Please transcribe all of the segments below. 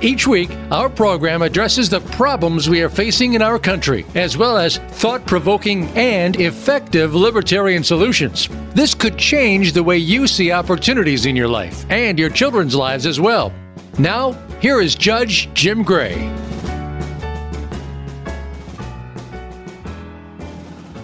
Each week, our program addresses the problems we are facing in our country, as well as thought provoking and effective libertarian solutions. This could change the way you see opportunities in your life and your children's lives as well. Now, here is Judge Jim Gray.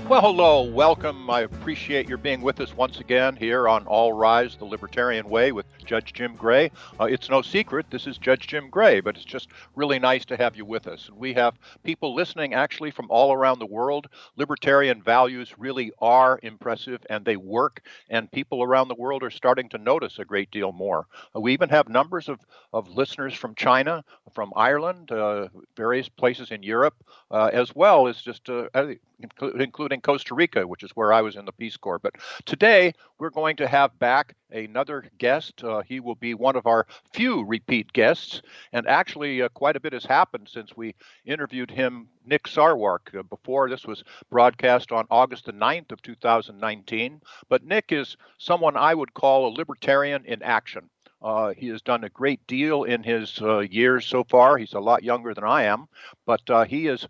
Well, hello, welcome. I appreciate your being with us once again here on All Rise the Libertarian Way with Judge Jim Gray. Uh, it's no secret, this is Judge Jim Gray, but it's just really nice to have you with us. And we have people listening actually from all around the world. Libertarian values really are impressive and they work, and people around the world are starting to notice a great deal more. Uh, we even have numbers of, of listeners from China, from Ireland, uh, various places in Europe, uh, as well as just uh, including Costa Rica, which is where I was in the Peace Corps. But today we're going to have back another guest. Uh, he will be one of our few repeat guests, and actually, uh, quite a bit has happened since we interviewed him, Nick Sarwark, uh, before this was broadcast on August the 9th of 2019. But Nick is someone I would call a libertarian in action. Uh, he has done a great deal in his uh, years so far. He's a lot younger than I am, but uh, he is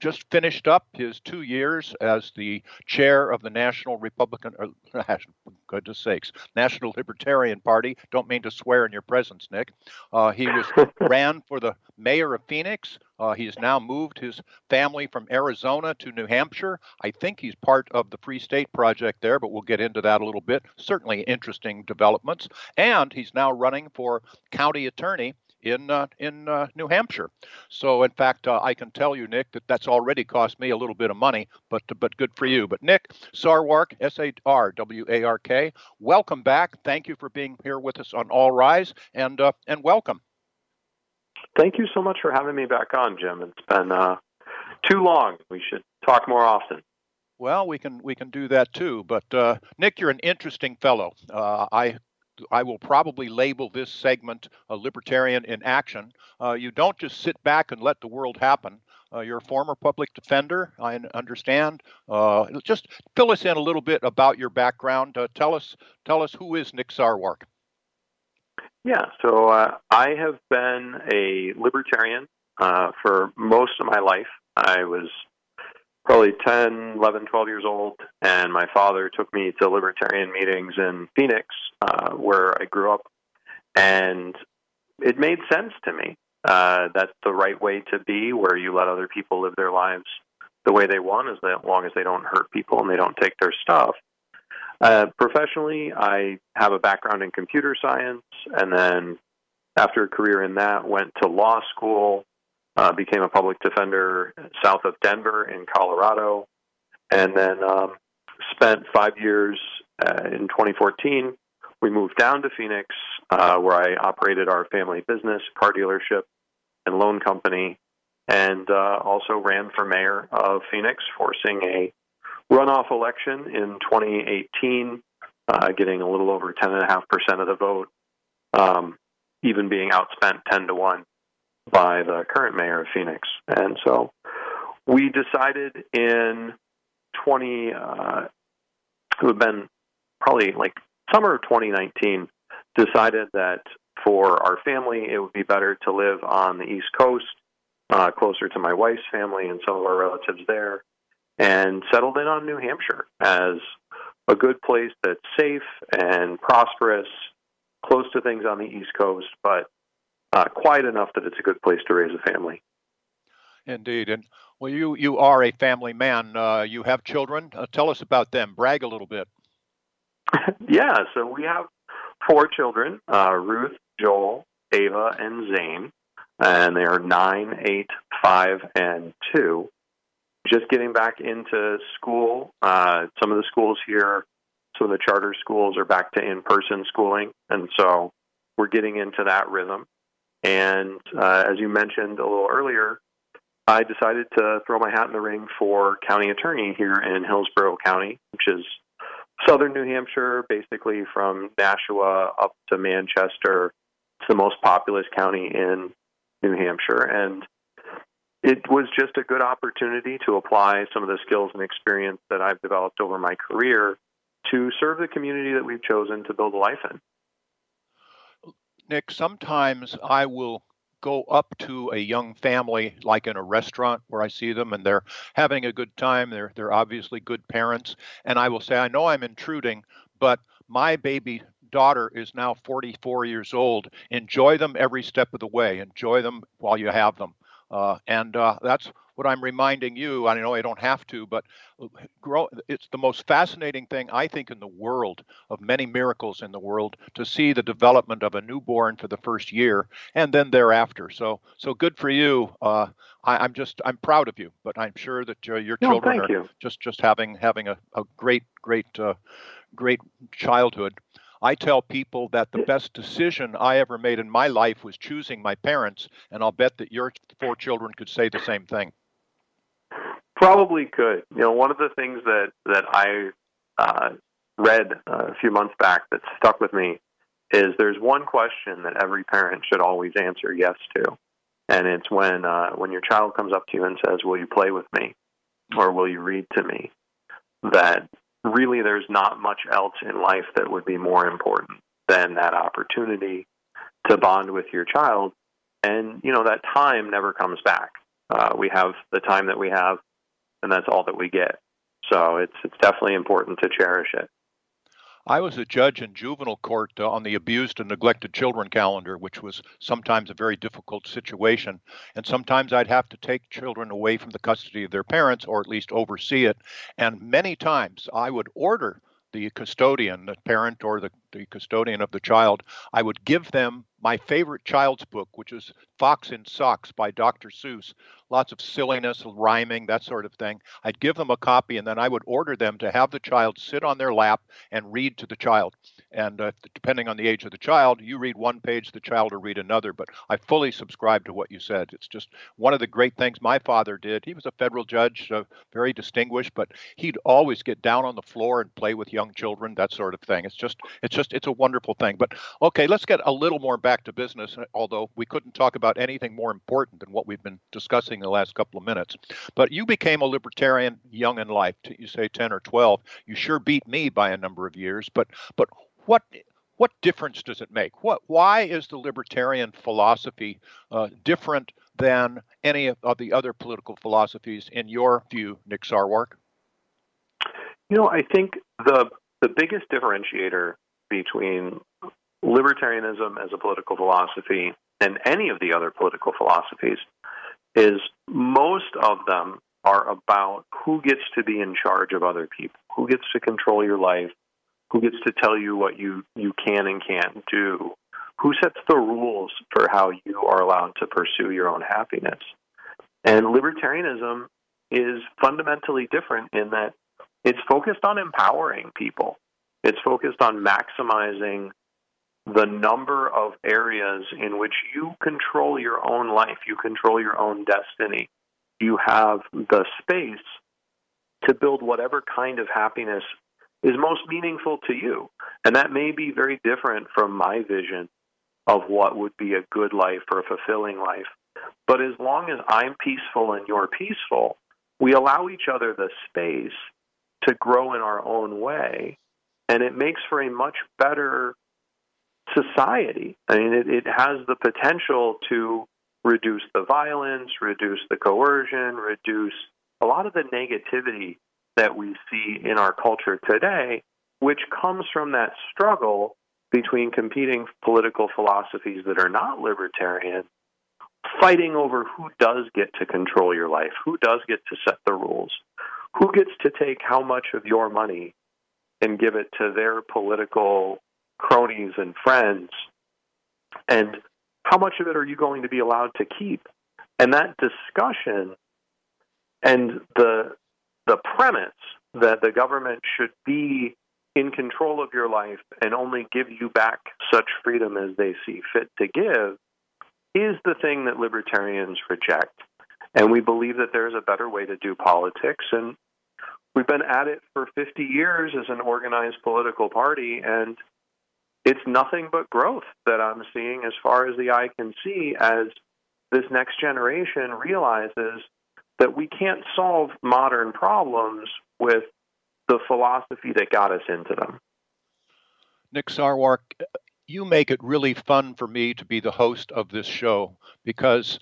just finished up his two years as the chair of the National Republican, uh, goodness sakes, National Libertarian Party. Don't mean to swear in your presence, Nick. Uh, he was ran for the mayor of Phoenix. Uh, he has now moved his family from Arizona to New Hampshire. I think he's part of the Free State Project there, but we'll get into that a little bit. Certainly interesting developments. And he's now running for county attorney in uh, in uh, New Hampshire. So, in fact, uh, I can tell you, Nick, that that's already cost me a little bit of money, but but good for you. But Nick Sarwark, S A R W A R K, welcome back. Thank you for being here with us on All Rise, and uh, and welcome. Thank you so much for having me back on, Jim. It's been uh, too long. We should talk more often. Well, we can we can do that too. But uh, Nick, you're an interesting fellow. I I will probably label this segment a libertarian in action. Uh, you don't just sit back and let the world happen. Uh, you're a former public defender, I understand. Uh, just fill us in a little bit about your background. Uh, tell us, tell us who is Nick Sarwark. Yeah, so uh, I have been a libertarian uh, for most of my life. I was probably 10, 11, 12 years old, and my father took me to libertarian meetings in Phoenix, uh, where I grew up, and it made sense to me. Uh, that's the right way to be, where you let other people live their lives the way they want, as long as they don't hurt people and they don't take their stuff. Uh, professionally, I have a background in computer science, and then after a career in that, went to law school, uh, became a public defender south of Denver in Colorado, and then um, spent five years uh, in 2014. We moved down to Phoenix, uh, where I operated our family business, car dealership, and loan company, and uh, also ran for mayor of Phoenix, forcing a runoff election in 2018, uh, getting a little over 10.5% of the vote, um, even being outspent 10 to 1 by the current mayor of Phoenix. And so we decided in 20, uh, it would have been probably like summer of 2019, decided that for our family, it would be better to live on the East Coast, uh, closer to my wife's family and some of our relatives there, and settled in on New Hampshire as a good place that's safe and prosperous, close to things on the East Coast, but uh, quiet enough that it's a good place to raise a family. Indeed, and well, you you are a family man. Uh, you have children. Uh, tell us about them. Brag a little bit. yeah, so we have four children: uh, Ruth, Joel, Ava, and Zane, and they are nine, eight, five, and two. Just getting back into school. Uh, some of the schools here, some of the charter schools are back to in-person schooling, and so we're getting into that rhythm. And uh, as you mentioned a little earlier, I decided to throw my hat in the ring for county attorney here in Hillsborough County, which is southern New Hampshire, basically from Nashua up to Manchester. It's the most populous county in New Hampshire. And it was just a good opportunity to apply some of the skills and experience that I've developed over my career to serve the community that we've chosen to build a life in. Nick, sometimes I will go up to a young family like in a restaurant where I see them and they're having a good time. They're they're obviously good parents and I will say I know I'm intruding, but my baby daughter is now 44 years old. Enjoy them every step of the way. Enjoy them while you have them. Uh, and uh, that's what I'm reminding you. I know I don't have to, but grow, it's the most fascinating thing I think in the world of many miracles in the world to see the development of a newborn for the first year and then thereafter. So, so good for you. Uh, I, am just I'm proud of you, but I'm sure that uh, your no, children are you. just just having having a, a great great uh, great childhood. I tell people that the best decision I ever made in my life was choosing my parents, and I'll bet that your four children could say the same thing. Probably could. You know, one of the things that that I uh, read a few months back that stuck with me is there's one question that every parent should always answer yes to, and it's when uh, when your child comes up to you and says, "Will you play with me?" or "Will you read to me?" That really there's not much else in life that would be more important than that opportunity to bond with your child. And, you know, that time never comes back. Uh, we have the time that we have, and that's all that we get. So it's, it's definitely important to cherish it. I was a judge in juvenile court uh, on the abused and neglected children calendar, which was sometimes a very difficult situation. And sometimes I'd have to take children away from the custody of their parents or at least oversee it. And many times I would order the custodian, the parent or the, the custodian of the child, I would give them my favorite child's book, which is Fox in Socks by Dr. Seuss. Lots of silliness, rhyming, that sort of thing. I'd give them a copy and then I would order them to have the child sit on their lap and read to the child. And uh, depending on the age of the child, you read one page, the child will read another. But I fully subscribe to what you said. It's just one of the great things my father did. He was a federal judge, uh, very distinguished, but he'd always get down on the floor and play with young children, that sort of thing. It's just, it's just, it's a wonderful thing. But okay, let's get a little more back to business. Although we couldn't talk about anything more important than what we've been discussing the last couple of minutes. But you became a libertarian young in life. You say 10 or 12. You sure beat me by a number of years. But, but what what difference does it make? What why is the libertarian philosophy uh, different than any of, of, the other political philosophies in your view, Nick Sarwark? You know, I think the the biggest differentiator between libertarianism as a political philosophy and any of the other political philosophies is most of them are about who gets to be in charge of other people, who gets to control your life, who gets to tell you what you, you can and can't do? Who sets the rules for how you are allowed to pursue your own happiness? And libertarianism is fundamentally different in that it's focused on empowering people. It's focused on maximizing the number of areas in which you control your own life, you control your own destiny. You have the space to build whatever kind of happiness is most meaningful to you. And that may be very different from my vision of what would be a good life or a fulfilling life. But as long as I'm peaceful and you're peaceful, we allow each other the space to grow in our own way. And it makes for a much better society. I mean, it, it has the potential to reduce the violence, reduce the coercion, reduce a lot of the negativity that we see in our culture today, which comes from that struggle between competing political philosophies that are not libertarian, fighting over who does get to control your life, who does get to set the rules, who gets to take how much of your money and give it to their political cronies and friends, and how much of it are you going to be allowed to keep? And that discussion and the the premise that the government should be in control of your life and only give you back such freedom as they see fit to give is the thing that libertarians reject. And we believe that there's a better way to do politics. And we've been at it for 50 years as an organized political party. And it's nothing but growth that I'm seeing as far as the eye can see as this next generation realizes that we can't solve modern problems with the philosophy that got us into them. Nick Sarwark, you make it really fun for me to be the host of this show because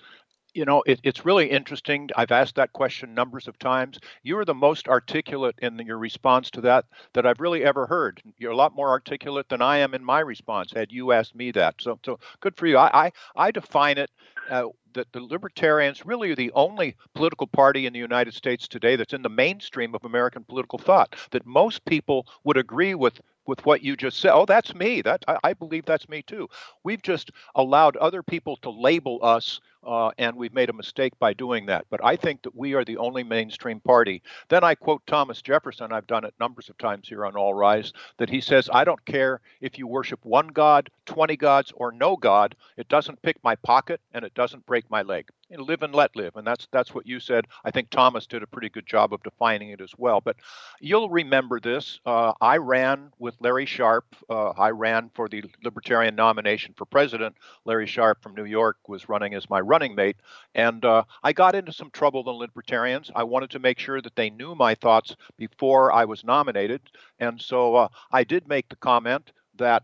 you know, it, it's really interesting. I've asked that question numbers of times. You are the most articulate in your response to that that I've really ever heard. You're a lot more articulate than I am in my response. Had you asked me that, so so good for you. I I, I define it uh, that the libertarians really are the only political party in the United States today that's in the mainstream of American political thought. That most people would agree with with what you just said. Oh, that's me. That I, I believe that's me too. We've just allowed other people to label us uh, and we've made a mistake by doing that. But I think that we are the only mainstream party. Then I quote Thomas Jefferson, I've done it numbers of times here on All Rise, that he says, I don't care if you worship one God, 20 gods, or no God. It doesn't pick my pocket and it doesn't break my leg live and let live, and that's that's what you said. I think Thomas did a pretty good job of defining it as well. But you'll remember this. Uh, I ran with Larry Sharpe. Uh, I ran for the Libertarian nomination for president. Larry Sharpe from New York was running as my running mate, and uh, I got into some trouble with the Libertarians. I wanted to make sure that they knew my thoughts before I was nominated, and so uh, I did make the comment that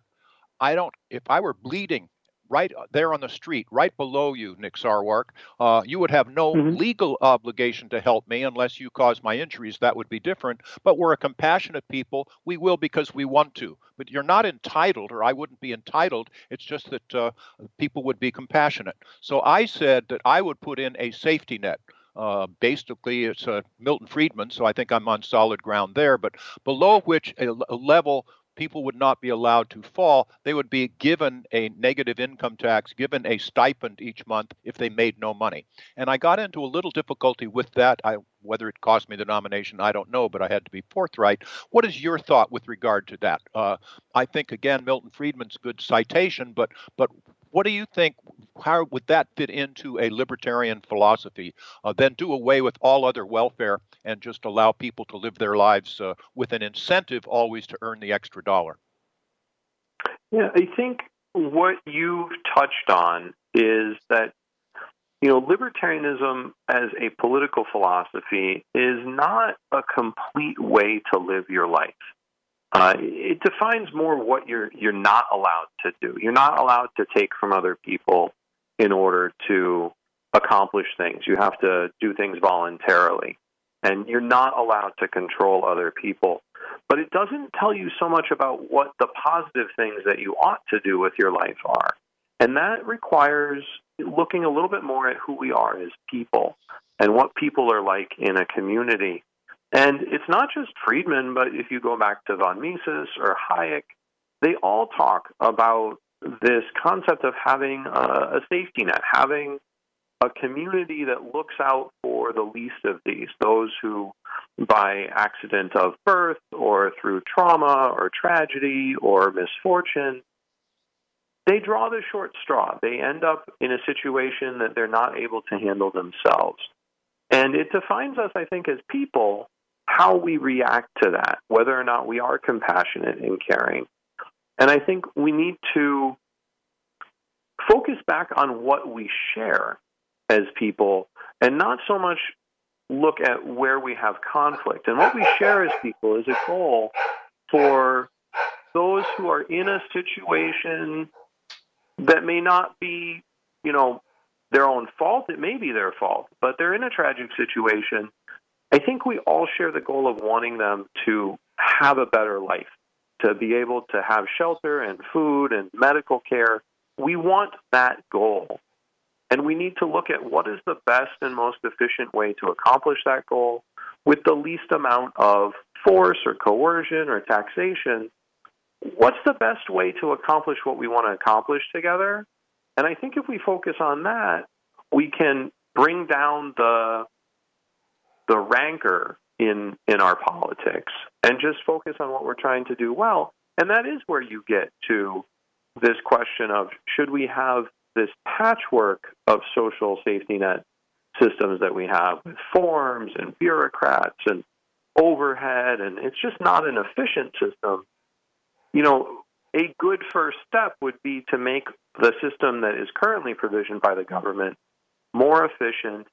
I don't. If I were bleeding right uh, there on the street, right below you, Nick Sarwark. Uh, you would have no mm-hmm. legal obligation to help me unless you cause my injuries. That would be different. But we're a compassionate people. We will because we want to. But you're not entitled, or I wouldn't be entitled. It's just that uh, people would be compassionate. So I said that I would put in a safety net. Uh, basically, it's uh, Milton Friedman, so I think I'm on solid ground there. But below which a, a level people would not be allowed to fall. They would be given a negative income tax, given a stipend each month if they made no money. And I got into a little difficulty with that. I, whether it cost me the nomination, I don't know, but I had to be forthright. What is your thought with regard to that? Uh, I think again, Milton Friedman's good citation, but but what do you think? How would that fit into a libertarian philosophy? Uh, then do away with all other welfare and just allow people to live their lives uh, with an incentive always to earn the extra dollar. Yeah, I think what you've touched on is that you know libertarianism as a political philosophy is not a complete way to live your life. Uh, it defines more what you're you're not allowed to do. You're not allowed to take from other people in order to accomplish things. You have to do things voluntarily, and you're not allowed to control other people. But it doesn't tell you so much about what the positive things that you ought to do with your life are, and that requires looking a little bit more at who we are as people and what people are like in a community and it's not just Friedman, but if you go back to von Mises or Hayek, they all talk about this concept of having a, a safety net, having a community that looks out for the least of these, those who, by accident of birth or through trauma or tragedy or misfortune, they draw the short straw. They end up in a situation that they're not able to handle themselves. And it defines us, I think, as people how we react to that, whether or not we are compassionate and caring. And I think we need to focus back on what we share as people and not so much look at where we have conflict. And what we share as people is a goal for those who are in a situation that may not be, you know, their own fault. It may be their fault, but they're in a tragic situation I think we all share the goal of wanting them to have a better life, to be able to have shelter and food and medical care. We want that goal. And we need to look at what is the best and most efficient way to accomplish that goal with the least amount of force or coercion or taxation. What's the best way to accomplish what we want to accomplish together? And I think if we focus on that, we can bring down the the rancor in in our politics and just focus on what we're trying to do well. And that is where you get to this question of should we have this patchwork of social safety net systems that we have with forms and bureaucrats and overhead, and it's just not an efficient system. You know, a good first step would be to make the system that is currently provisioned by the government more efficient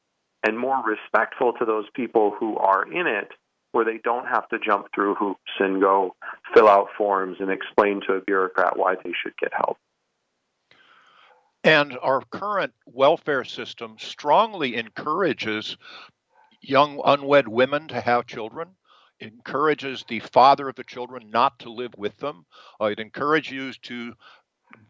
and more respectful to those people who are in it, where they don't have to jump through hoops and go fill out forms and explain to a bureaucrat why they should get help. And our current welfare system strongly encourages young unwed women to have children encourages the father of the children not to live with them. Uh, it encourages you to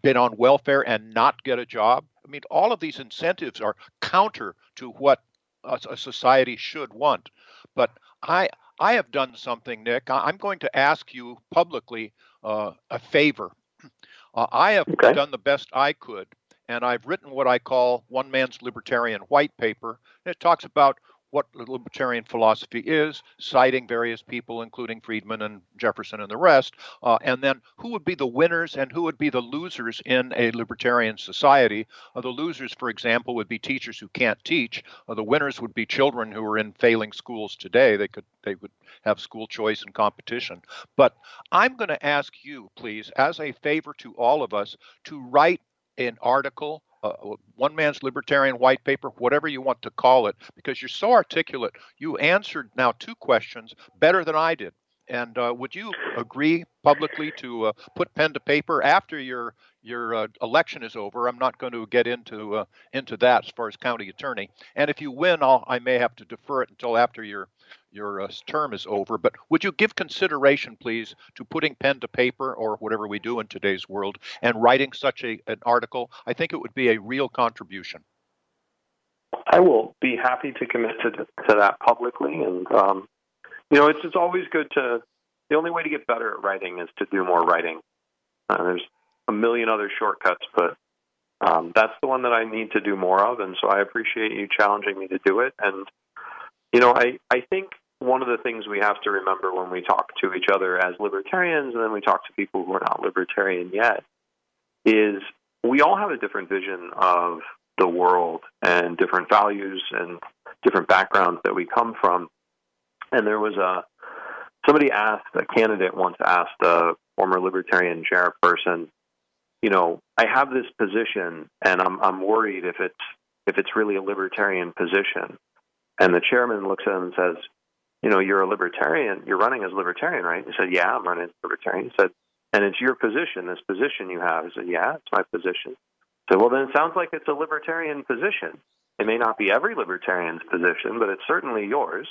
be on welfare and not get a job. I mean, all of these incentives are counter to what a, a society should want. But I, I have done something, Nick. I'm going to ask you publicly uh, a favor. Uh, I have okay. done the best I could, and I've written what I call one man's libertarian white paper. It talks about what libertarian philosophy is, citing various people, including Friedman and Jefferson and the rest, uh, and then who would be the winners and who would be the losers in a libertarian society. Uh, the losers, for example, would be teachers who can't teach. Uh, the winners would be children who are in failing schools today. They could they would have school choice and competition. But I'm going to ask you, please, as a favor to all of us, to write an article uh, one man's libertarian white paper, whatever you want to call it, because you're so articulate. You answered now two questions better than I did. And uh, would you agree publicly to uh, put pen to paper after your your uh, election is over? I'm not going to get into uh, into that as far as county attorney. And if you win, I'll, I may have to defer it until after your your uh, term is over. But would you give consideration, please, to putting pen to paper or whatever we do in today's world and writing such a, an article? I think it would be a real contribution. I will be happy to commit to to that publicly, and um, you know, it's it's always good to. The only way to get better at writing is to do more writing. Uh, there's a million other shortcuts, but um, that's the one that I need to do more of, and so I appreciate you challenging me to do it. And you know, I I think one of the things we have to remember when we talk to each other as libertarians, and then we talk to people who are not libertarian yet, is we all have a different vision of the world and different values and different backgrounds that we come from. And there was a somebody asked a candidate once asked a former libertarian sheriff person, you know, I have this position and I'm I'm worried if it's if it's really a libertarian position. And the chairman looks at him and says, you know, you're a libertarian, you're running as a libertarian, right? He said, Yeah, I'm running as a libertarian. He said, and it's your position, this position you have. He said, Yeah, it's my position. So well then it sounds like it's a libertarian position. It may not be every libertarian's position, but it's certainly yours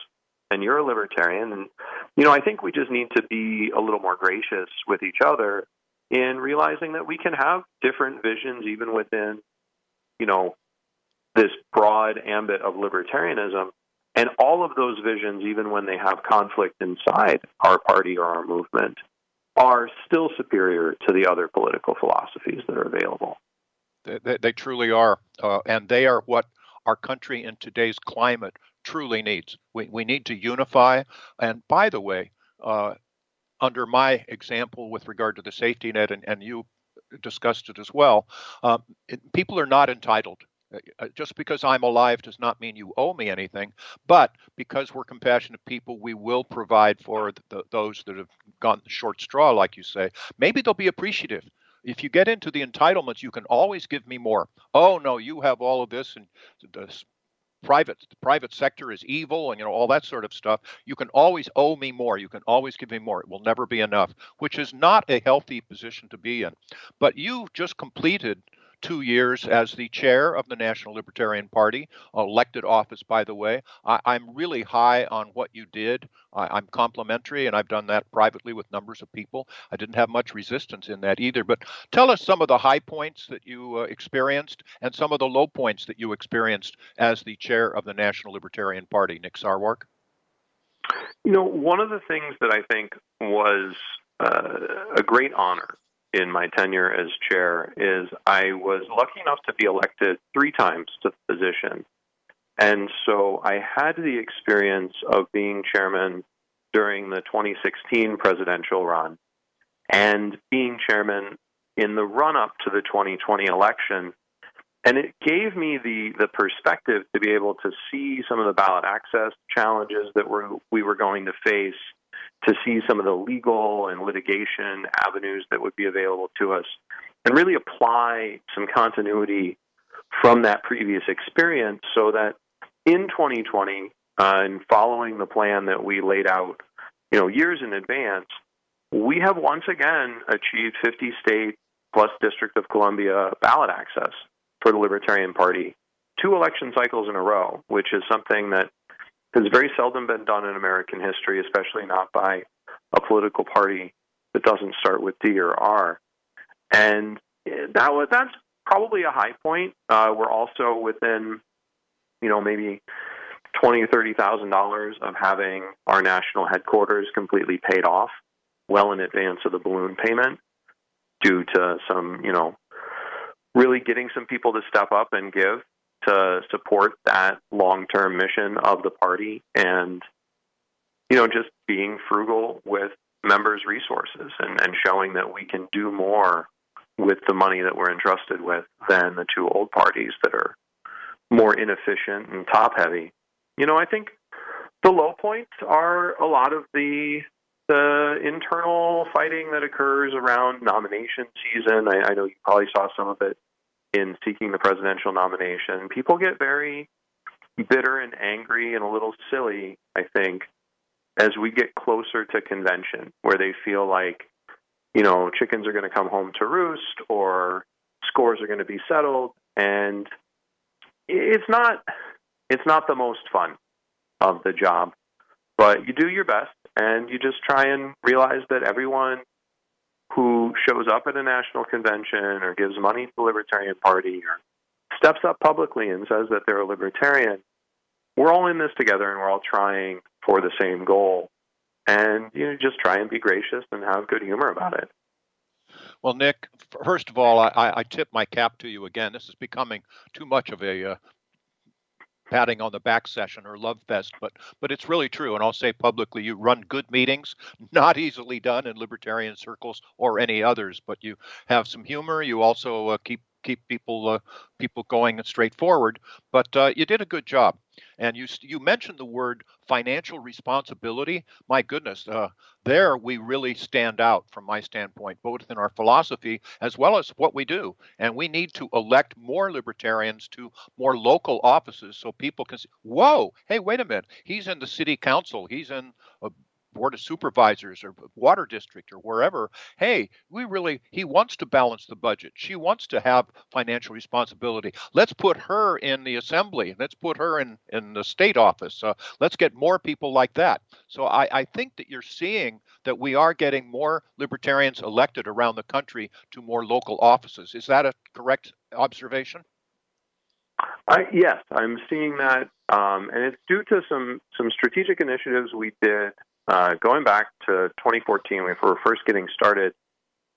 and you're a libertarian. And, you know, I think we just need to be a little more gracious with each other in realizing that we can have different visions even within, you know, this broad ambit of libertarianism. And all of those visions, even when they have conflict inside our party or our movement, are still superior to the other political philosophies that are available. They, they truly are. Uh, and they are what our country in today's climate truly needs. We, we need to unify. And by the way, uh, under my example with regard to the safety net, and, and you discussed it as well, um, it, people are not entitled. Uh, uh, just because I'm alive does not mean you owe me anything, but because we're compassionate people, we will provide for the, the, those that have gone the short straw, like you say. Maybe they'll be appreciative if you get into the entitlements, you can always give me more. Oh no, you have all of this, and the private the private sector is evil and you know all that sort of stuff. You can always owe me more. You can always give me more. It will never be enough which is not a healthy position to be in. But you just completed two years as the chair of the National Libertarian Party, elected office, by the way. I, am really high on what you did. I, am complimentary, and I've done that privately with numbers of people. I didn't have much resistance in that either. But tell us some of the high points that you uh, experienced and some of the low points that you experienced as the chair of the National Libertarian Party, Nick Sarwark. You know, one of the things that I think was uh, a great honor in my tenure as chair is I was lucky enough to be elected three times to the position. And so I had the experience of being chairman during the 2016 presidential run and being chairman in the run up to the 2020 election. and it gave me the the perspective to be able to see some of the ballot access challenges that we're, we were going to face, to see some of the legal and litigation avenues that would be available to us, and really apply some continuity from that previous experience so that in 2020 uh, and following the plan that we laid out, you know, years in advance, we have once again achieved 50 state plus District of Columbia ballot access for the Libertarian Party two election cycles in a row, which is something that has very seldom been done in American history, especially not by a political party that doesn't start with D or R. And that was that's probably a high point. Uh, we're also within, you know, maybe twenty or thirty thousand dollars of having our national headquarters completely paid off, well in advance of the balloon payment, due to some, you know, really getting some people to step up and give to support that long-term mission of the party, and you know, just being frugal with members' resources and, and showing that we can do more with the money that we're entrusted with than the two old parties that are more inefficient and top heavy. You know, I think the low points are a lot of the the internal fighting that occurs around nomination season. I, I know you probably saw some of it in seeking the presidential nomination. People get very bitter and angry and a little silly, I think, as we get closer to convention, where they feel like you know, chickens are going to come home to roost or scores are going to be settled and it's not it's not the most fun of the job, but you do your best and you just try and realize that everyone who shows up at a national convention or gives money to the Libertarian Party or steps up publicly and says that they're a libertarian, we're all in this together and we're all trying for the same goal and you know just try and be gracious and have good humor about it. Well, Nick, first of all, I, I tip my cap to you again. This is becoming too much of a uh, patting on the back session or love fest, but but it's really true. And I'll say publicly, you run good meetings, not easily done in libertarian circles or any others, but you have some humor. You also uh, keep keep people uh, people going and straightforward. But uh, you did a good job, and you you mentioned the word financial responsibility. My goodness, uh, there we really stand out from my standpoint, both in our philosophy as well as what we do. And we need to elect more libertarians to more local offices so people can see, whoa, hey, wait a minute, he's in the city council, he's in a board of supervisors or water district or wherever hey we really he wants to balance the budget. She wants to have financial responsibility. Let's put her in the assembly let's put her in in the state office. Uh, let's get more people like that. So I, I think that you're seeing that we are getting more libertarians elected around the country to more local offices. Is that a correct observation? I, yes, I'm seeing that, um, and it's due to some some strategic initiatives we did uh, going back to 2014, when we were first getting started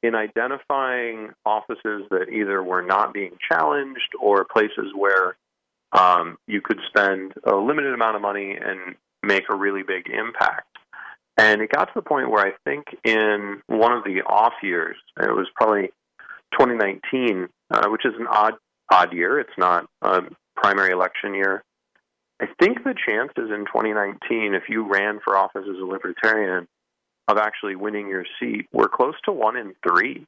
in identifying offices that either were not being challenged or places where um, you could spend a limited amount of money and make a really big impact. And it got to the point where I think in one of the off years, it was probably 2019, uh, which is an odd odd year. It's not a primary election year. I think the chances in 2019, if you ran for office as a libertarian, of actually winning your seat were close to one in three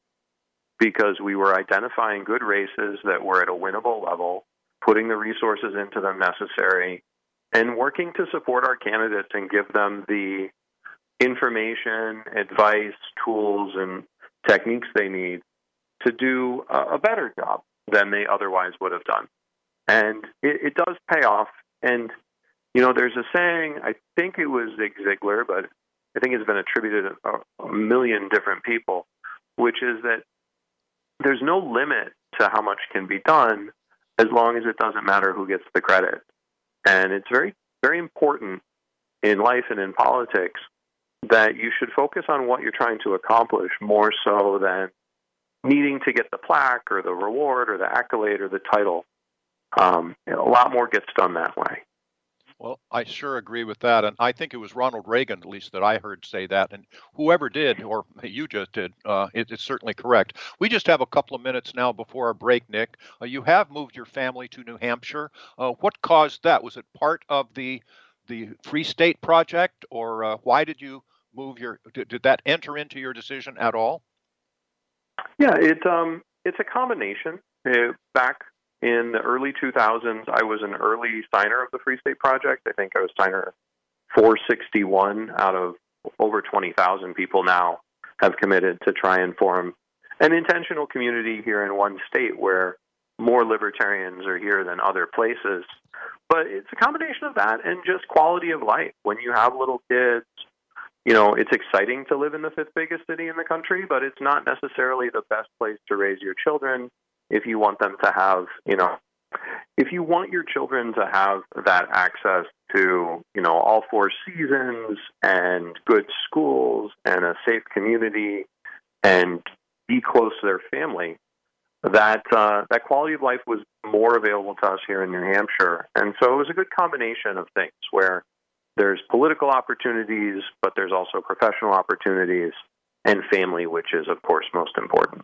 because we were identifying good races that were at a winnable level, putting the resources into them necessary, and working to support our candidates and give them the information, advice, tools, and techniques they need to do a better job than they otherwise would have done. And it, it does pay off and, you know, there's a saying, I think it was Zig Ziglar, but I think it's been attributed to a, a million different people, which is that there's no limit to how much can be done as long as it doesn't matter who gets the credit. And it's very, very important in life and in politics that you should focus on what you're trying to accomplish more so than needing to get the plaque or the reward or the accolade or the title. Um, a lot more gets done that way. Well, I sure agree with that. And I think it was Ronald Reagan, at least, that I heard say that. And whoever did, or you just did, uh, it, it's certainly correct. We just have a couple of minutes now before our break, Nick. Uh, you have moved your family to New Hampshire. Uh, what caused that? Was it part of the the Free State Project, or uh, why did you move your? Did, did that enter into your decision at all? Yeah, it um, it's a combination. Uh, back in the early 2000s, I was an early signer of the Free State Project. I think I was signer 461 out of over 20,000 people now have committed to try and form an intentional community here in one state where more libertarians are here than other places. But it's a combination of that and just quality of life. When you have little kids, you know, it's exciting to live in the fifth biggest city in the country, but it's not necessarily the best place to raise your children if you want them to have, you know, if you want your children to have that access to, you know, all four seasons and good schools and a safe community and be close to their family, that uh, that quality of life was more available to us here in New Hampshire, and so it was a good combination of things where there's political opportunities, but there's also professional opportunities and family, which is of course most important.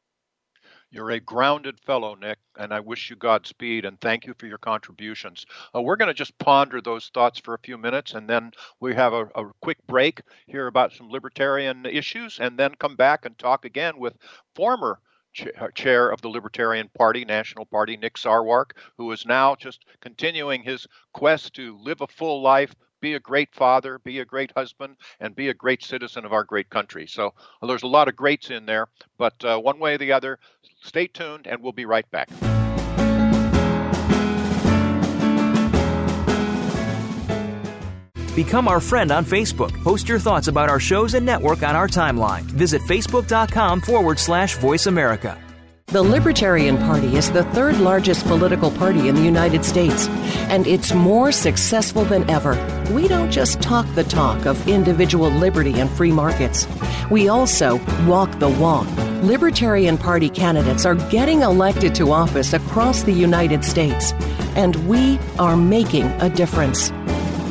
You're a grounded fellow, Nick, and I wish you Godspeed and thank you for your contributions. Uh, we're going to just ponder those thoughts for a few minutes and then we have a, a quick break, hear about some libertarian issues, and then come back and talk again with former uh, chair of the Libertarian Party, National Party, Nick Sarwark, who is now just continuing his quest to live a full life, be a great father, be a great husband, and be a great citizen of our great country. So well, there's a lot of greats in there, but uh, one way or the other, stay tuned, and we'll be right back. Become our friend on Facebook. Post your thoughts about our shows and network on our timeline. Visit facebook.com forward slash voice America. The Libertarian Party is the third largest political party in the United States, and it's more successful than ever. We don't just talk the talk of individual liberty and free markets, we also walk the walk. Libertarian Party candidates are getting elected to office across the United States, and we are making a difference.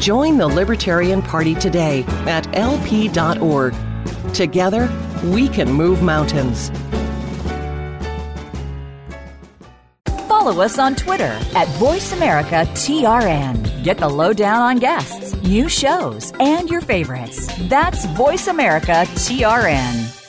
Join the Libertarian Party today at lp.org. Together, we can move mountains. Follow us on Twitter at VoiceAmericaTRN. Get the lowdown on guests, new shows, and your favorites. That's VoiceAmericaTRN.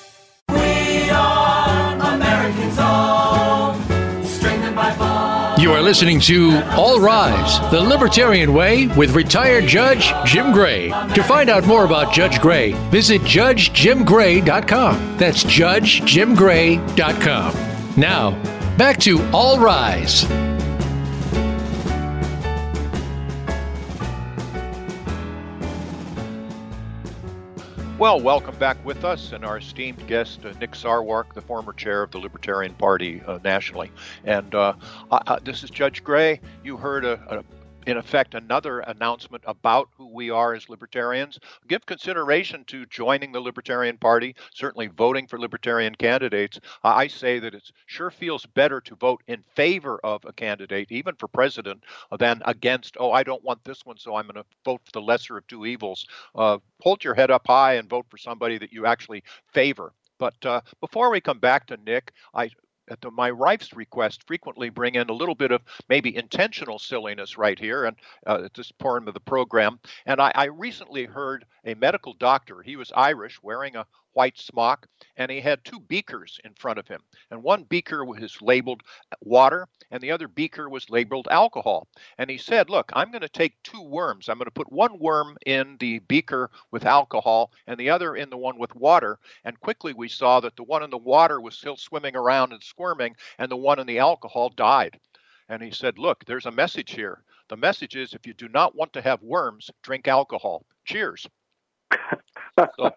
You are listening to All Rise, the Libertarian Way with retired Judge Jim Gray. To find out more about Judge Gray, visit judgejimgray.com. That's judgejimgray.com. Now, back to All Rise. Well, welcome back with us and our esteemed guest, uh, Nick Sarwark, the former chair of the Libertarian Party uh, nationally. And uh, this is Judge Gray. You heard a, a in effect, another announcement about who we are as libertarians. Give consideration to joining the Libertarian Party, certainly voting for Libertarian candidates. I say that it sure feels better to vote in favor of a candidate, even for president, than against, oh, I don't want this one, so I'm going to vote for the lesser of two evils. Uh, hold your head up high and vote for somebody that you actually favor. But uh, before we come back to Nick, I at the, my wife's request, frequently bring in a little bit of maybe intentional silliness right here and uh, at this part of the program. And I, I recently heard a medical doctor. He was Irish, wearing a white smock, and he had two beakers in front of him. And one beaker was labeled water, and the other beaker was labeled alcohol. And he said, Look, I'm going to take two worms. I'm going to put one worm in the beaker with alcohol and the other in the one with water. And quickly we saw that the one in the water was still swimming around and squirming, and the one in the alcohol died. And he said, Look, there's a message here. The message is if you do not want to have worms, drink alcohol. Cheers. so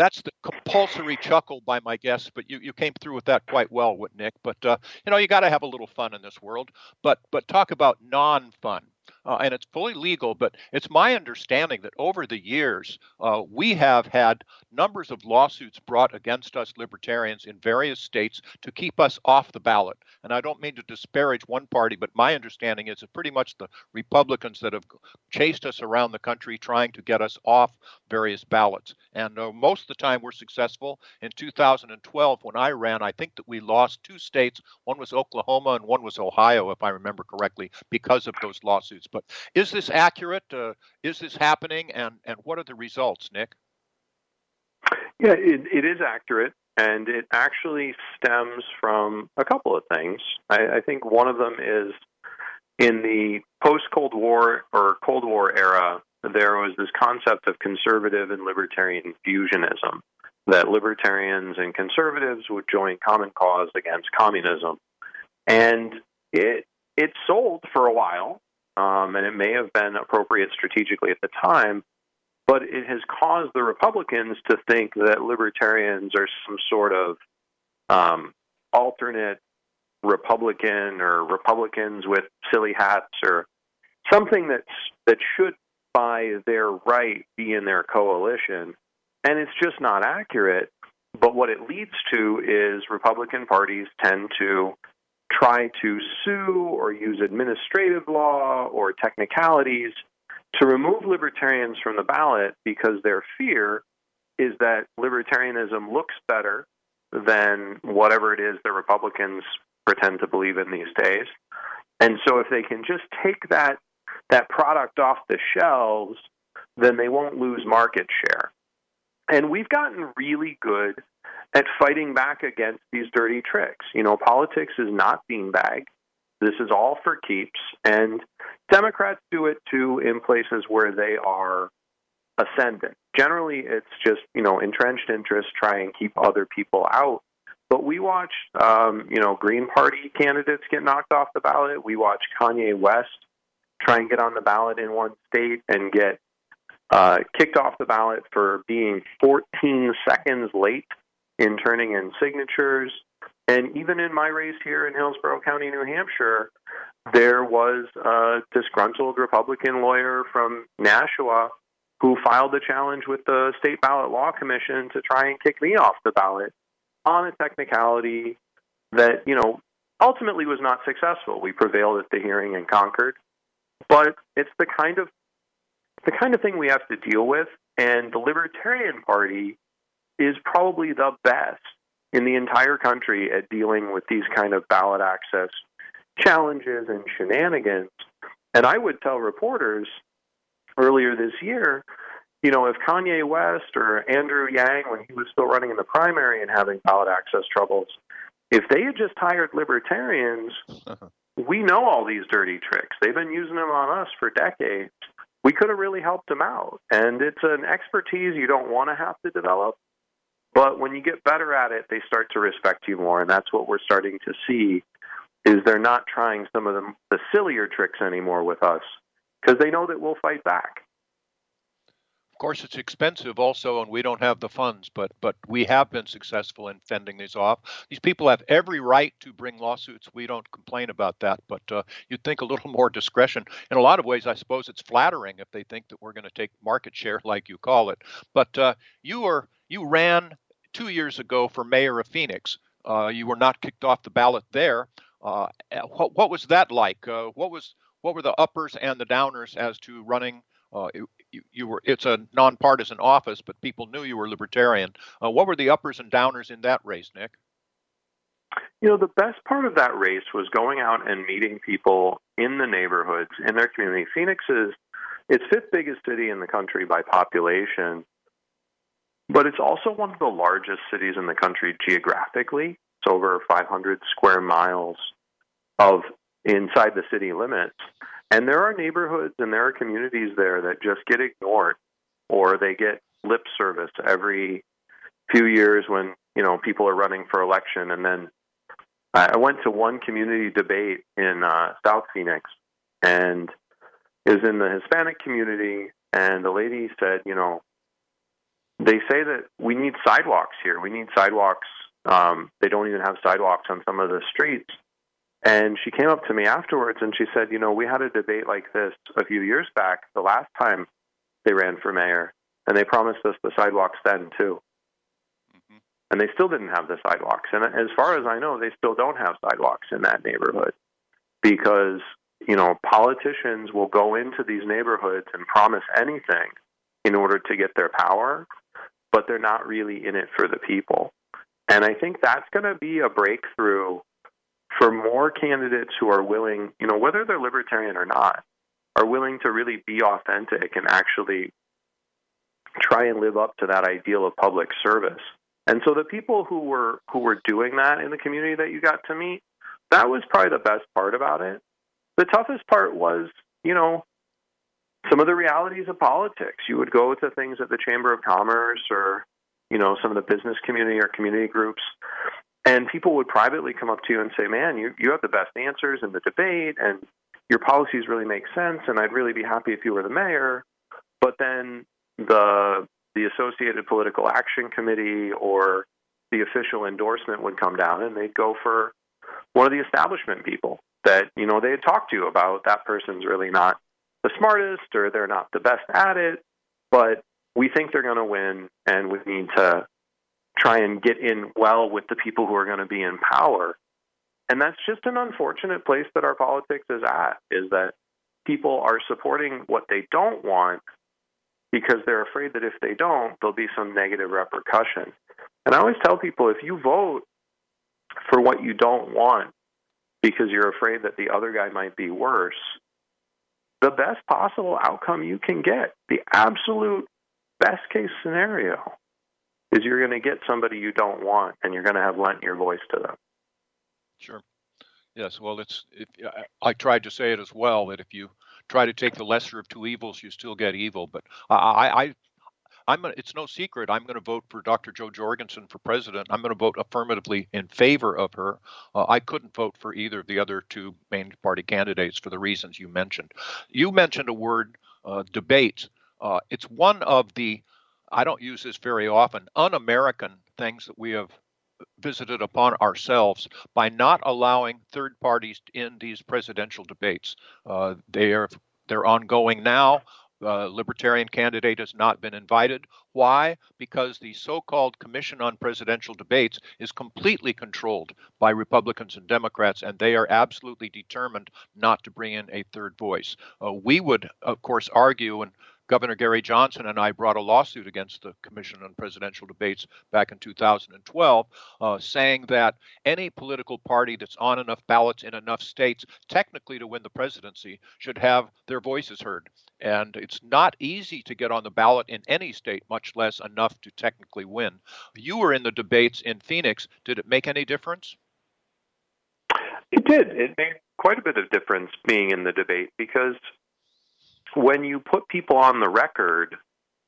that's the compulsory chuckle by my guests, but you, you came through with that quite well, Nick. But uh, you know, you got to have a little fun in this world. But but talk about non-fun uh, and it's fully legal. But it's my understanding that over the years, uh, we have had numbers of lawsuits brought against us libertarians in various states to keep us off the ballot. And I don't mean to disparage one party, but my understanding is it's pretty much the Republicans that have chased us around the country trying to get us off various ballots. And uh, most of the time we're successful. In 2012, when I ran, I think that we lost two states. One was Oklahoma and one was Ohio, if I remember correctly, because of those lawsuits. But is this accurate? Uh, is this happening? And, and what are the results, Nick? Yeah, it, it is accurate, and it actually stems from a couple of things. I, I think one of them is in the post Cold War or Cold War era, there was this concept of conservative and libertarian fusionism that libertarians and conservatives would join common cause against communism. And it it sold for a while, um, and it may have been appropriate strategically at the time, but it has caused the Republicans to think that libertarians are some sort of um, alternate Republican or Republicans with silly hats or something that's that should by their right be in their coalition. And it's just not accurate. But what it leads to is Republican parties tend to try to sue or use administrative law or technicalities to remove libertarians from the ballot because their fear is that libertarianism looks better than whatever it is the Republicans pretend to believe in these days. And so if they can just take that that product off the shelves, then they won't lose market share. And we've gotten really good at fighting back against these dirty tricks. You know, politics is not beanbag. This is all for keeps. And Democrats do it too in places where they are ascendant. Generally, it's just, you know, entrenched interests try and keep other people out. But we watch, um, you know, Green Party candidates get knocked off the ballot. We watch Kanye West try and get on the ballot in one state and get uh, kicked off the ballot for being 14 seconds late in turning in signatures. And even in my race here in Hillsborough County, New Hampshire, there was a disgruntled Republican lawyer from Nashua who filed a challenge with the State Ballot Law Commission to try and kick me off the ballot on a technicality that, you know, ultimately was not successful. We prevailed at the hearing and conquered. But it's the kind of the kind of thing we have to deal with and the Libertarian Party is probably the best in the entire country at dealing with these kind of ballot access challenges and shenanigans. And I would tell reporters earlier this year, you know, if Kanye West or Andrew Yang, when he was still running in the primary and having ballot access troubles, if they had just hired libertarians, we know all these dirty tricks. They've been using them on us for decades. We could have really helped them out. And it's an expertise you don't want to have to develop. But when you get better at it, they start to respect you more, and that's what we're starting to see. Is they're not trying some of the, the sillier tricks anymore with us because they know that we'll fight back. Course, it's expensive also, and we don't have the funds, but but we have been successful in fending these off. These people have every right to bring lawsuits. We don't complain about that, but uh, you'd think a little more discretion. In a lot of ways, I suppose it's flattering if they think that we're going to take market share, like you call it. But uh, you are you ran two years ago for mayor of Phoenix. Uh, you were not kicked off the ballot there. Uh, what, what, was that like? Uh, what was what were the uppers and the downers as to running? Uh, you, you, were it's a nonpartisan office, but people knew you were libertarian. Uh, what were the uppers and downers in that race, Nick? You know, the best part of that race was going out and meeting people in the neighborhoods in their community. Phoenix is its fifth biggest city in the country by population, but it's also one of the largest cities in the country geographically. It's over 500 square miles of inside the city limits. And there are neighborhoods and there are communities there that just get ignored or they get lip service every few years when, you know, people are running for election. And then I went to one community debate in uh, South Phoenix and is in the Hispanic community. And the lady said, you know, they say that we need sidewalks here. We need sidewalks. Um, they don't even have sidewalks on some of the streets. And she came up to me afterwards and she said, You know, we had a debate like this a few years back, the last time they ran for mayor, and they promised us the sidewalks then, too. Mm-hmm. And they still didn't have the sidewalks. And as far as I know, they still don't have sidewalks in that neighborhood because, you know, politicians will go into these neighborhoods and promise anything in order to get their power, but they're not really in it for the people. And I think that's going to be a breakthrough for more candidates who are willing, you know, whether they're libertarian or not, are willing to really be authentic and actually try and live up to that ideal of public service. And so the people who were who were doing that in the community that you got to meet, that was probably the best part about it. The toughest part was, you know, some of the realities of politics. You would go to things at the Chamber of Commerce or, you know, some of the business community or community groups, and people would privately come up to you and say, "Man, you you have the best answers in the debate, and your policies really make sense, and I'd really be happy if you were the mayor." But then the the Associated Political Action Committee or the official endorsement would come down, and they'd go for one of the establishment people that you know they had talked to about that person's really not the smartest or they're not the best at it, but we think they're going to win, and we need to try and get in well with the people who are going to be in power. And that's just an unfortunate place that our politics is at, is that people are supporting what they don't want because they're afraid that if they don't, there'll be some negative repercussion. And I always tell people if you vote for what you don't want because you're afraid that the other guy might be worse, the best possible outcome you can get, the absolute best case scenario, is you're going to get somebody you don't want, and you're going to have lent your voice to them. Sure. Yes. Well, it's. It, I tried to say it as well that if you try to take the lesser of two evils, you still get evil. But I, I, I'm. a, It's no secret. I'm going to vote for Dr. Jo Jorgensen for president. I'm going to vote affirmatively in favor of her. Uh, I couldn't vote for either of the other two main party candidates for the reasons you mentioned. You mentioned a word, uh, debate. Uh, it's one of the I don't use this very often, un American things that we have visited upon ourselves by not allowing third parties in these presidential debates. Uh, they are they're ongoing now. Uh, libertarian candidate has not been invited. Why? Because the so called Commission on Presidential Debates is completely controlled by Republicans and Democrats, and they are absolutely determined not to bring in a third voice. Uh, we would, of course, argue, and Governor Gary Johnson and I brought a lawsuit against the Commission on Presidential Debates back in 2012, uh, saying that any political party that's on enough ballots in enough states, technically to win the presidency, should have their voices heard. And it's not easy to get on the ballot in any state, much less enough to technically win. You were in the debates in Phoenix. Did it make any difference? It did. It made quite a bit of difference being in the debate because when you put people on the record,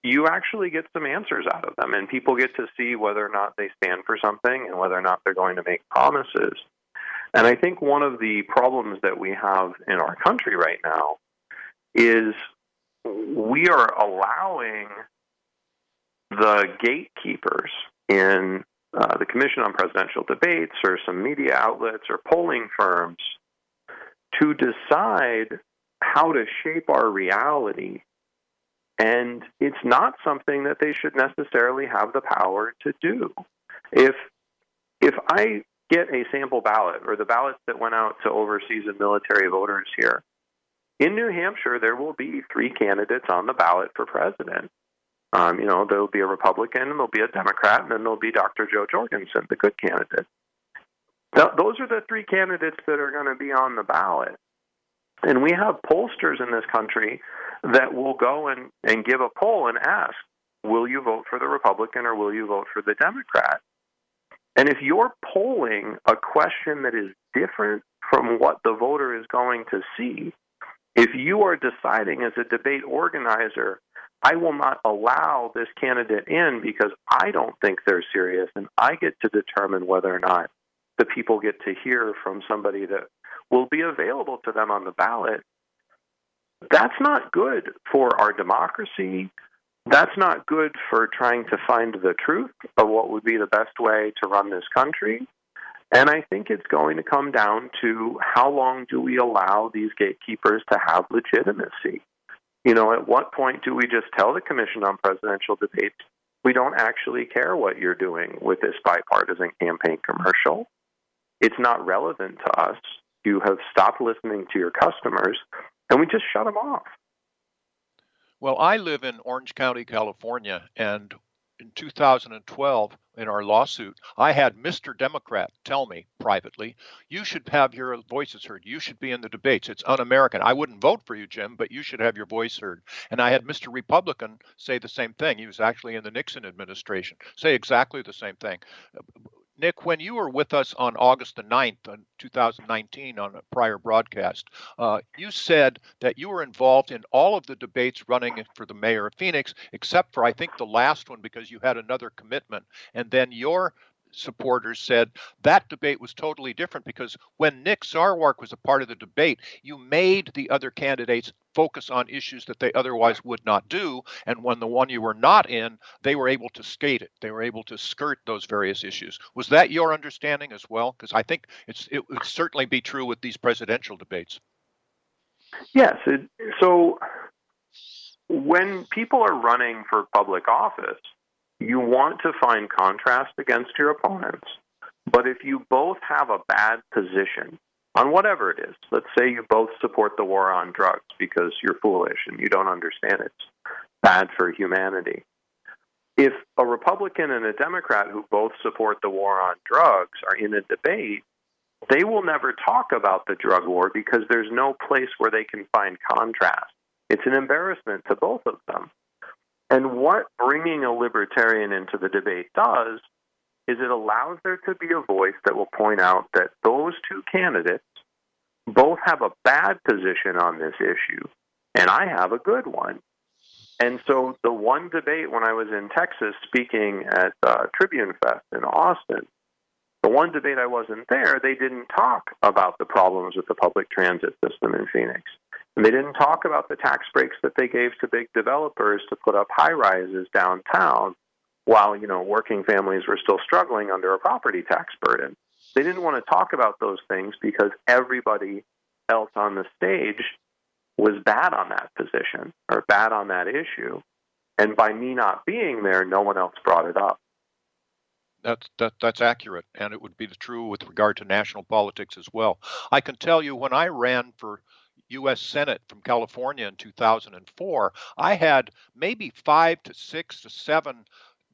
you actually get some answers out of them, and people get to see whether or not they stand for something and whether or not they're going to make promises. And I think one of the problems that we have in our country right now is we are allowing the gatekeepers in uh, the Commission on Presidential Debates or some media outlets or polling firms to decide how to shape our reality. And it's not something that they should necessarily have the power to do. If if I get a sample ballot or the ballots that went out to overseas and military voters here, in New Hampshire there will be three candidates on the ballot for president. Um, you know, there'll be a Republican, and there'll be a Democrat, and then there'll be Dr. Jo Jorgensen, the good candidate. Those are the three candidates that are going to be on the ballot. And we have pollsters in this country that will go and, and give a poll and ask, will you vote for the Republican or will you vote for the Democrat? And if you're polling a question that is different from what the voter is going to see, if you are deciding as a debate organizer, I will not allow this candidate in because I don't think they're serious, and I get to determine whether or not the people get to hear from somebody that will be available to them on the ballot, that's not good for our democracy. That's not good for trying to find the truth of what would be the best way to run this country. And I think it's going to come down to how long do we allow these gatekeepers to have legitimacy? You know, at what point do we just tell the Commission on Presidential Debates, we don't actually care what you're doing with this bipartisan campaign commercial? It's not relevant to us. You have stopped listening to your customers, and we just shut them off. Well, I live in Orange County, California, and in 2012, in our lawsuit, I had Mr. Democrat tell me privately, you should have your voices heard. You should be in the debates. It's un American. I wouldn't vote for you, Jim, but you should have your voice heard. And I had Mr. Republican say the same thing. He was actually in the Nixon administration, say exactly the same thing. Nick, when you were with us on August the 9th, in 2019, on a prior broadcast, uh, you said that you were involved in all of the debates running for the mayor of Phoenix, except for, I think, the last one because you had another commitment. And then your supporters said that debate was totally different because when Nick Sarwark was a part of the debate, you made the other candidates focus on issues that they otherwise would not do. And when the one you were not in, they were able to skate it. They were able to skirt those various issues. Was that your understanding as well? Because I think it's it would certainly be true with these presidential debates. Yes. It, so when people are running for public office, you want to find contrast against your opponents. But if you both have a bad position on whatever it is, let's say you both support the war on drugs because you're foolish and you don't understand it's bad for humanity. If a Republican and a Democrat who both support the war on drugs are in a debate, they will never talk about the drug war because there's no place where they can find contrast. It's an embarrassment to both of them. And what bringing a libertarian into the debate does is it allows there to be a voice that will point out that those two candidates both have a bad position on this issue, and I have a good one. And so the one debate when I was in Texas speaking at uh, Tribune Fest in Austin, the one debate I wasn't there, they didn't talk about the problems with the public transit system in Phoenix. And they didn't talk about the tax breaks that they gave to big developers to put up high rises downtown while, you know, working families were still struggling under a property tax burden. They didn't want to talk about those things because everybody else on the stage was bad on that position or bad on that issue. And by me not being there, no one else brought it up. That's that, that's accurate, and it would be true with regard to national politics as well. I can tell you when I ran for U.S. Senate from California in 2004, I had maybe five to six to seven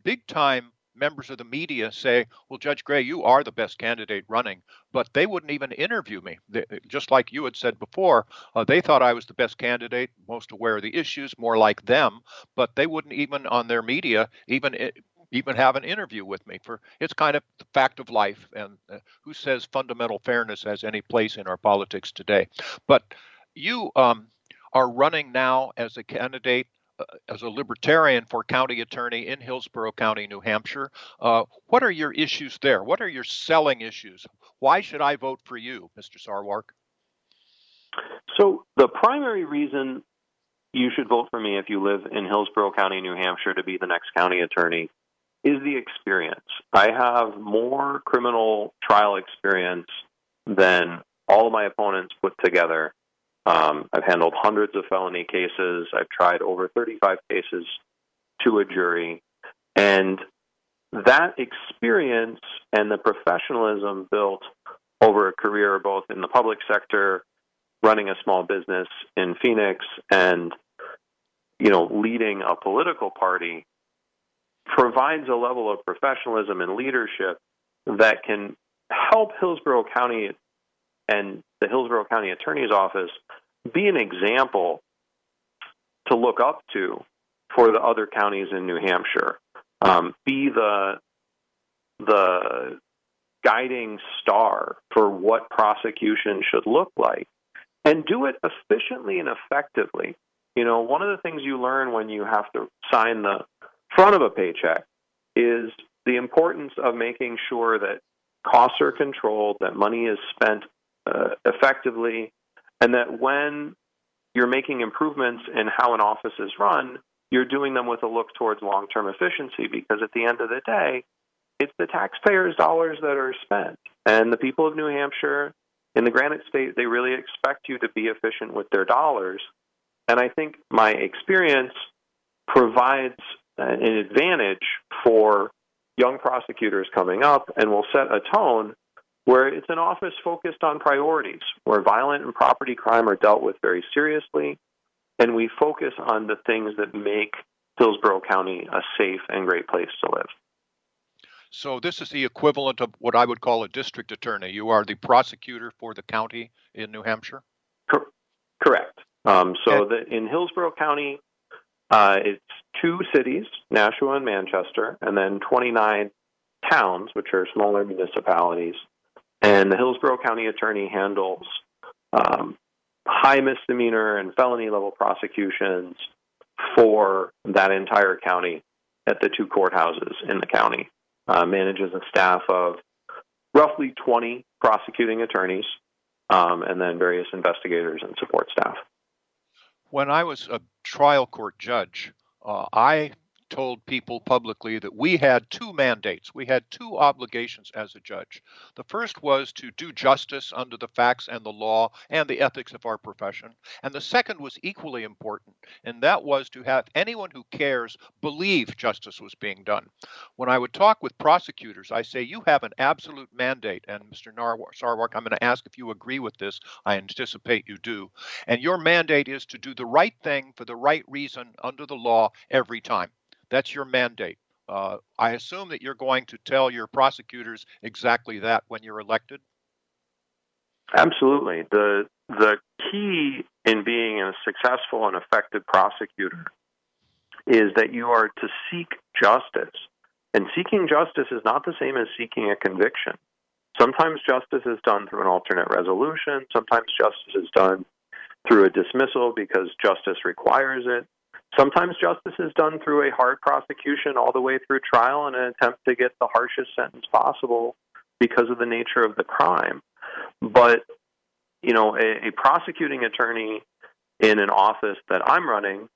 big time members of the media say, Well, Judge Gray, you are the best candidate running. But they wouldn't even interview me. They, just like you had said before, uh, they thought I was the best candidate, most aware of the issues, more like them. But they wouldn't even on their media even eh, even have an interview with me for it's kind of the fact of life and uh, who says fundamental fairness has any place in our politics today but you um, are running now as a candidate uh, as a libertarian for county attorney in Hillsborough County, New Hampshire. Uh, what are your issues there? What are your selling issues? Why should I vote for you, Mr. Sarwark? So, the primary reason you should vote for me if you live in Hillsborough County, New Hampshire, to be the next county attorney is the experience. I have more criminal trial experience than all of my opponents put together. Um, I've handled hundreds of felony cases. I've tried over 35 cases to a jury. And that experience and the professionalism built over a career both in the public sector, running a small business in Phoenix, and you know, leading a political party provides a level of professionalism and leadership that can help Hillsborough County and the Hillsborough County Attorney's Office be an example to look up to for the other counties in New Hampshire. Um, be the the guiding star for what prosecution should look like, and do it efficiently and effectively. You know, one of the things you learn when you have to sign the front of a paycheck is the importance of making sure that costs are controlled, that money is spent uh, effectively, and that when you're making improvements in how an office is run, you're doing them with a look towards long term efficiency because at the end of the day, it's the taxpayers' dollars that are spent. And the people of New Hampshire, in the Granite State, they really expect you to be efficient with their dollars. And I think my experience provides an advantage for young prosecutors coming up and will set a tone where it's an office focused on priorities, where violent and property crime are dealt with very seriously, and we focus on the things that make Hillsborough County a safe and great place to live. So this is the equivalent of what I would call a district attorney. You are the prosecutor for the county in New Hampshire. Cor- correct. Um, so the, in Hillsborough County, uh, it's two cities, Nashua and Manchester, and then 29 towns, which are smaller municipalities. And the Hillsborough County Attorney handles um, high misdemeanor and felony level prosecutions for that entire county at the two courthouses in the county. Uh, manages a staff of roughly 20 prosecuting attorneys um, and then various investigators and support staff. When I was a trial court judge, uh, I told people publicly that we had two mandates. We had two obligations as a judge. The first was to do justice under the facts and the law and the ethics of our profession. And the second was equally important, and that was to have anyone who cares believe justice was being done. When I would talk with prosecutors, I say, You have an absolute mandate. And Mr. Sarwark, I'm going to ask if you agree with this. I anticipate you do. And your mandate is to do the right thing for the right reason under the law every time. That's your mandate. Uh, I assume that you're going to tell your prosecutors exactly that when you're elected. Absolutely. The the key in being a successful and effective prosecutor is that you are to seek justice. And seeking justice is not the same as seeking a conviction. Sometimes justice is done through an alternate resolution, sometimes justice is done through a dismissal because justice requires it. Sometimes justice is done through a hard prosecution all the way through trial in an attempt to get the harshest sentence possible because of the nature of the crime. But, you know, a, a prosecuting attorney in an office that I'm running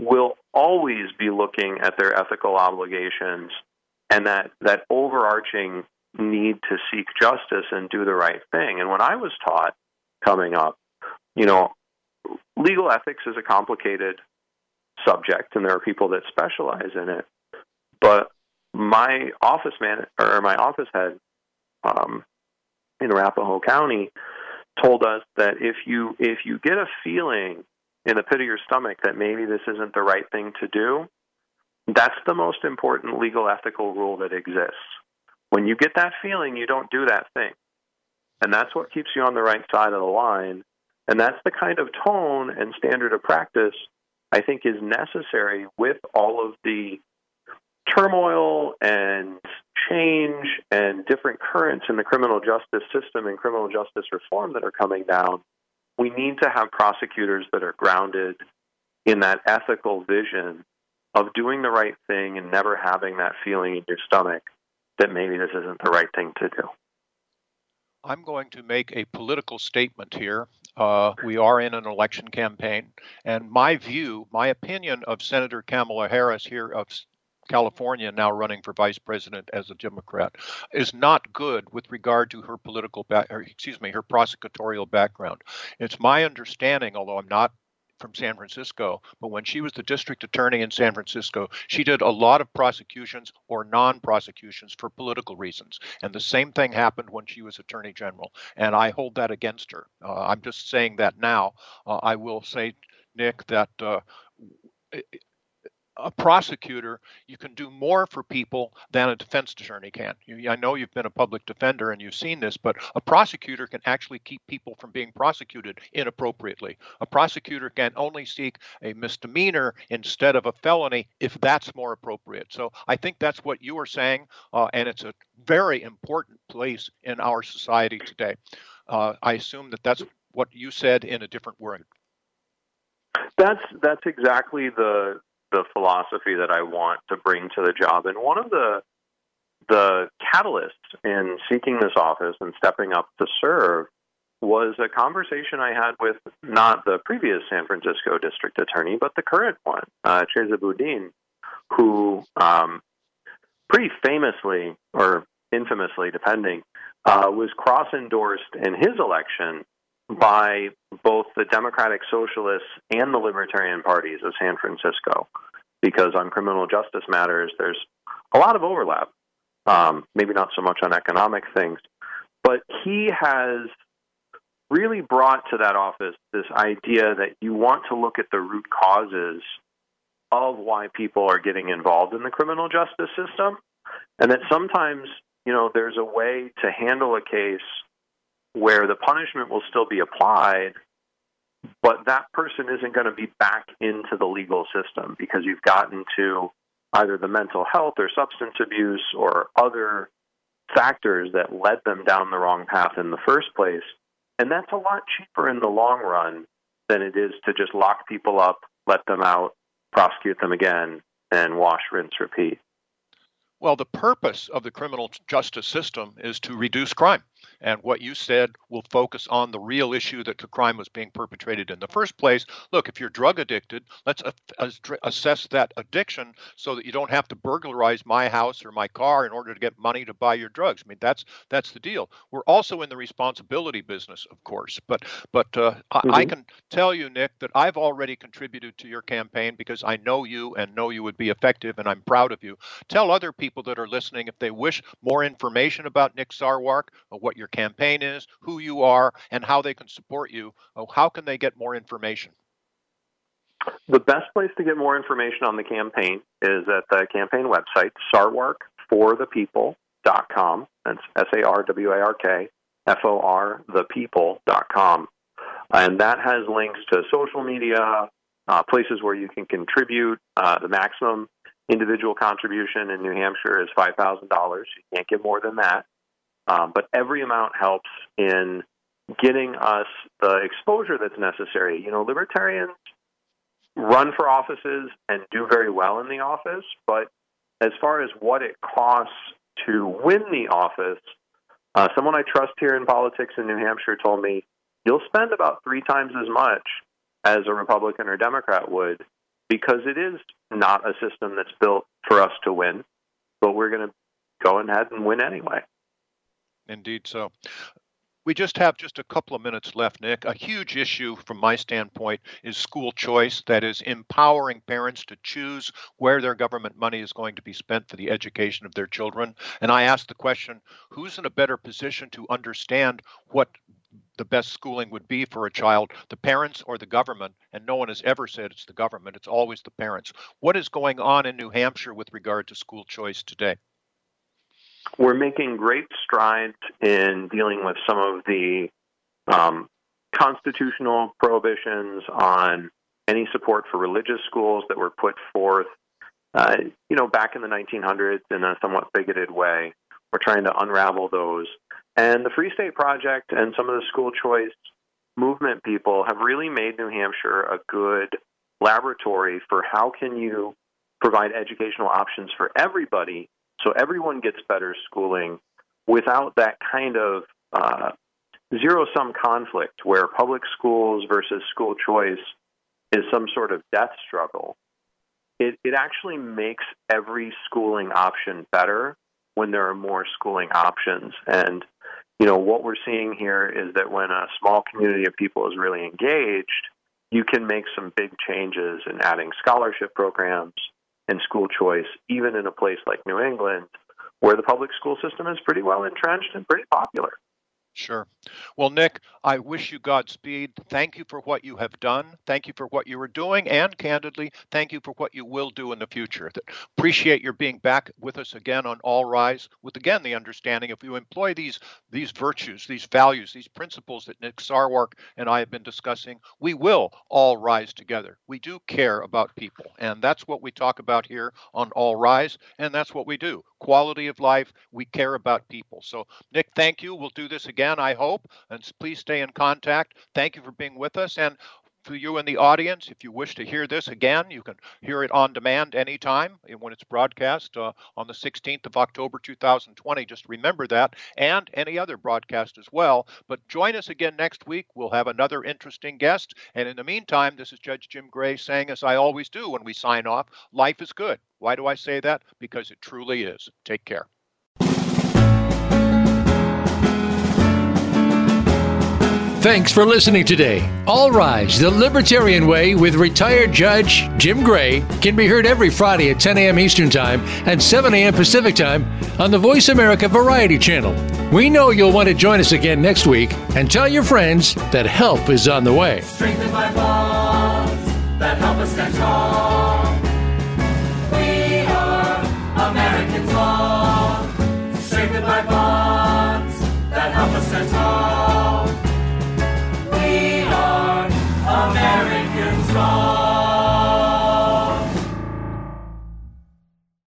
will always be looking at their ethical obligations and that, that overarching need to seek justice and do the right thing. And when I was taught coming up, you know, legal ethics is a complicated subject, and there are people that specialize in it. But my office man or my office head um, in Arapahoe County told us that if you if you get a feeling in the pit of your stomach that maybe this isn't the right thing to do, that's the most important legal ethical rule that exists. When you get that feeling, you don't do that thing. And that's what keeps you on the right side of the line. And that's the kind of tone and standard of practice I think is necessary with all of the turmoil and change and different currents in the criminal justice system and criminal justice reform that are coming down. We need to have prosecutors that are grounded in that ethical vision of doing the right thing and never having that feeling in your stomach that maybe this isn't the right thing to do. I'm going to make a political statement here. Uh, we are in an election campaign, and my view, my opinion of Senator Kamala Harris here of California, now running for vice president as a Democrat, is not good with regard to her political back, excuse me, her prosecutorial background. It's my understanding, although I'm not from San Francisco, but when she was the district attorney in San Francisco, she did a lot of prosecutions or non prosecutions for political reasons. And the same thing happened when she was attorney general. And I hold that against her. Uh, I'm just saying that now. Uh, I will say, Nick, that uh, a prosecutor, you can do more for people than a defense attorney can. You, I know you've been a public defender and you've seen this, but a prosecutor can actually keep people from being prosecuted inappropriately. A prosecutor can only seek a misdemeanor instead of a felony if that's more appropriate. So I think that's what you are saying, uh, and it's a very important place in our society today. Uh, I assume that that's what you said in a different word. That's that's exactly the the philosophy that I want to bring to the job. And one of the the catalysts in seeking this office and stepping up to serve was a conversation I had with not the previous San Francisco district attorney, but the current one, uh, Chesa Boudin, who um, pretty famously or infamously, depending, uh, was cross endorsed in his election by both the Democratic Socialists and the Libertarian parties of San Francisco. Because on criminal justice matters, there's a lot of overlap. Um, maybe not so much on economic things, but he has really brought to that office this idea that you want to look at the root causes of why people are getting involved in the criminal justice system, and that sometimes you know there's a way to handle a case where the punishment will still be applied, but that person isn't going to be back into the legal system because you've gotten to either the mental health or substance abuse or other factors that led them down the wrong path in the first place. And that's a lot cheaper in the long run than it is to just lock people up, let them out, prosecute them again, and wash, rinse, repeat. Well, the purpose of the criminal justice system is to reduce crime. And what you said will focus on the real issue that the crime was being perpetrated in the first place. Look, if you're drug addicted, let's assess that addiction so that you don't have to burglarize my house or my car in order to get money to buy your drugs. I mean, that's that's the deal. We're also in the responsibility business, of course. But but uh, mm-hmm. I, I can tell you, Nick, that I've already contributed to your campaign because I know you and know you would be effective, and I'm proud of you. Tell other people that are listening if they wish more information about Nick Sarwark, or what your campaign is, who you are, and how they can support you, oh, how can they get more information? The best place to get more information on the campaign is at the campaign website, sarwarkforthepeople.com. That's S A R W A R K F O R thepeople.com. And that has links to social media, uh, places where you can contribute. Uh, the maximum individual contribution in New Hampshire is $5,000. You can't get more than that. Um, but every amount helps in getting us the exposure that's necessary. You know, libertarians run for offices and do very well in the office, but as far as what it costs to win the office, uh, someone I trust here in politics in New Hampshire told me you'll spend about three times as much as a Republican or Democrat would because it is not a system that's built for us to win, but we're going to go ahead and win anyway. Indeed so. We just have just a couple of minutes left, Nick. A huge issue from my standpoint is school choice, that is, empowering parents to choose where their government money is going to be spent for the education of their children. And I ask the question who's in a better position to understand what the best schooling would be for a child, the parents or the government, and no one has ever said it's the government, it's always the parents. What is going on in New Hampshire with regard to school choice today? We're making great strides in dealing with some of the um, constitutional prohibitions on any support for religious schools that were put forth, uh, you know, back in the 1900s in a somewhat bigoted way. We're trying to unravel those. And the Free State Project and some of the school choice movement people have really made New Hampshire a good laboratory for how can you provide educational options for everybody so everyone gets better schooling without that kind of uh, zero sum conflict where public schools versus school choice is some sort of death struggle. It, it actually makes every schooling option better when there are more schooling options. And, you know, what we're seeing here is that when a small community of people is really engaged, you can make some big changes in adding scholarship programs, and school choice, even in a place like New England, where the public school system is pretty well entrenched and pretty popular. Sure. Well, Nick, I wish you Godspeed. Thank you for what you have done. Thank you for what you are doing. And candidly, thank you for what you will do in the future. Appreciate your being back with us again on All Rise, with again the understanding if you employ these these virtues, these values, these principles that Nick Sarwark and I have been discussing, we will all rise together. We do care about people. And that's what we talk about here on All Rise. And that's what we do. Quality of life. We care about people. So, Nick, thank you. We'll do this again again, I hope. And please stay in contact. Thank you for being with us. And to you in the audience, if you wish to hear this again, you can hear it on demand anytime when it's broadcast uh, on the 16th of October 2020. Just remember that, and any other broadcast as well. But join us again next week. We'll have another interesting guest. And in the meantime, this is Judge Jim Gray saying, as I always do when we sign off, life is good. Why do I say that? Because it truly is. Take care. Thanks for listening today. All Rise, the Libertarian Way with retired Judge Jim Gray can be heard every Friday at 10 a.m. Eastern Time and 7 a.m. Pacific Time on the Voice America Variety Channel. We know you'll want to join us again next week and tell your friends that help is on the way. Strengthened by bonds that help us stand tall.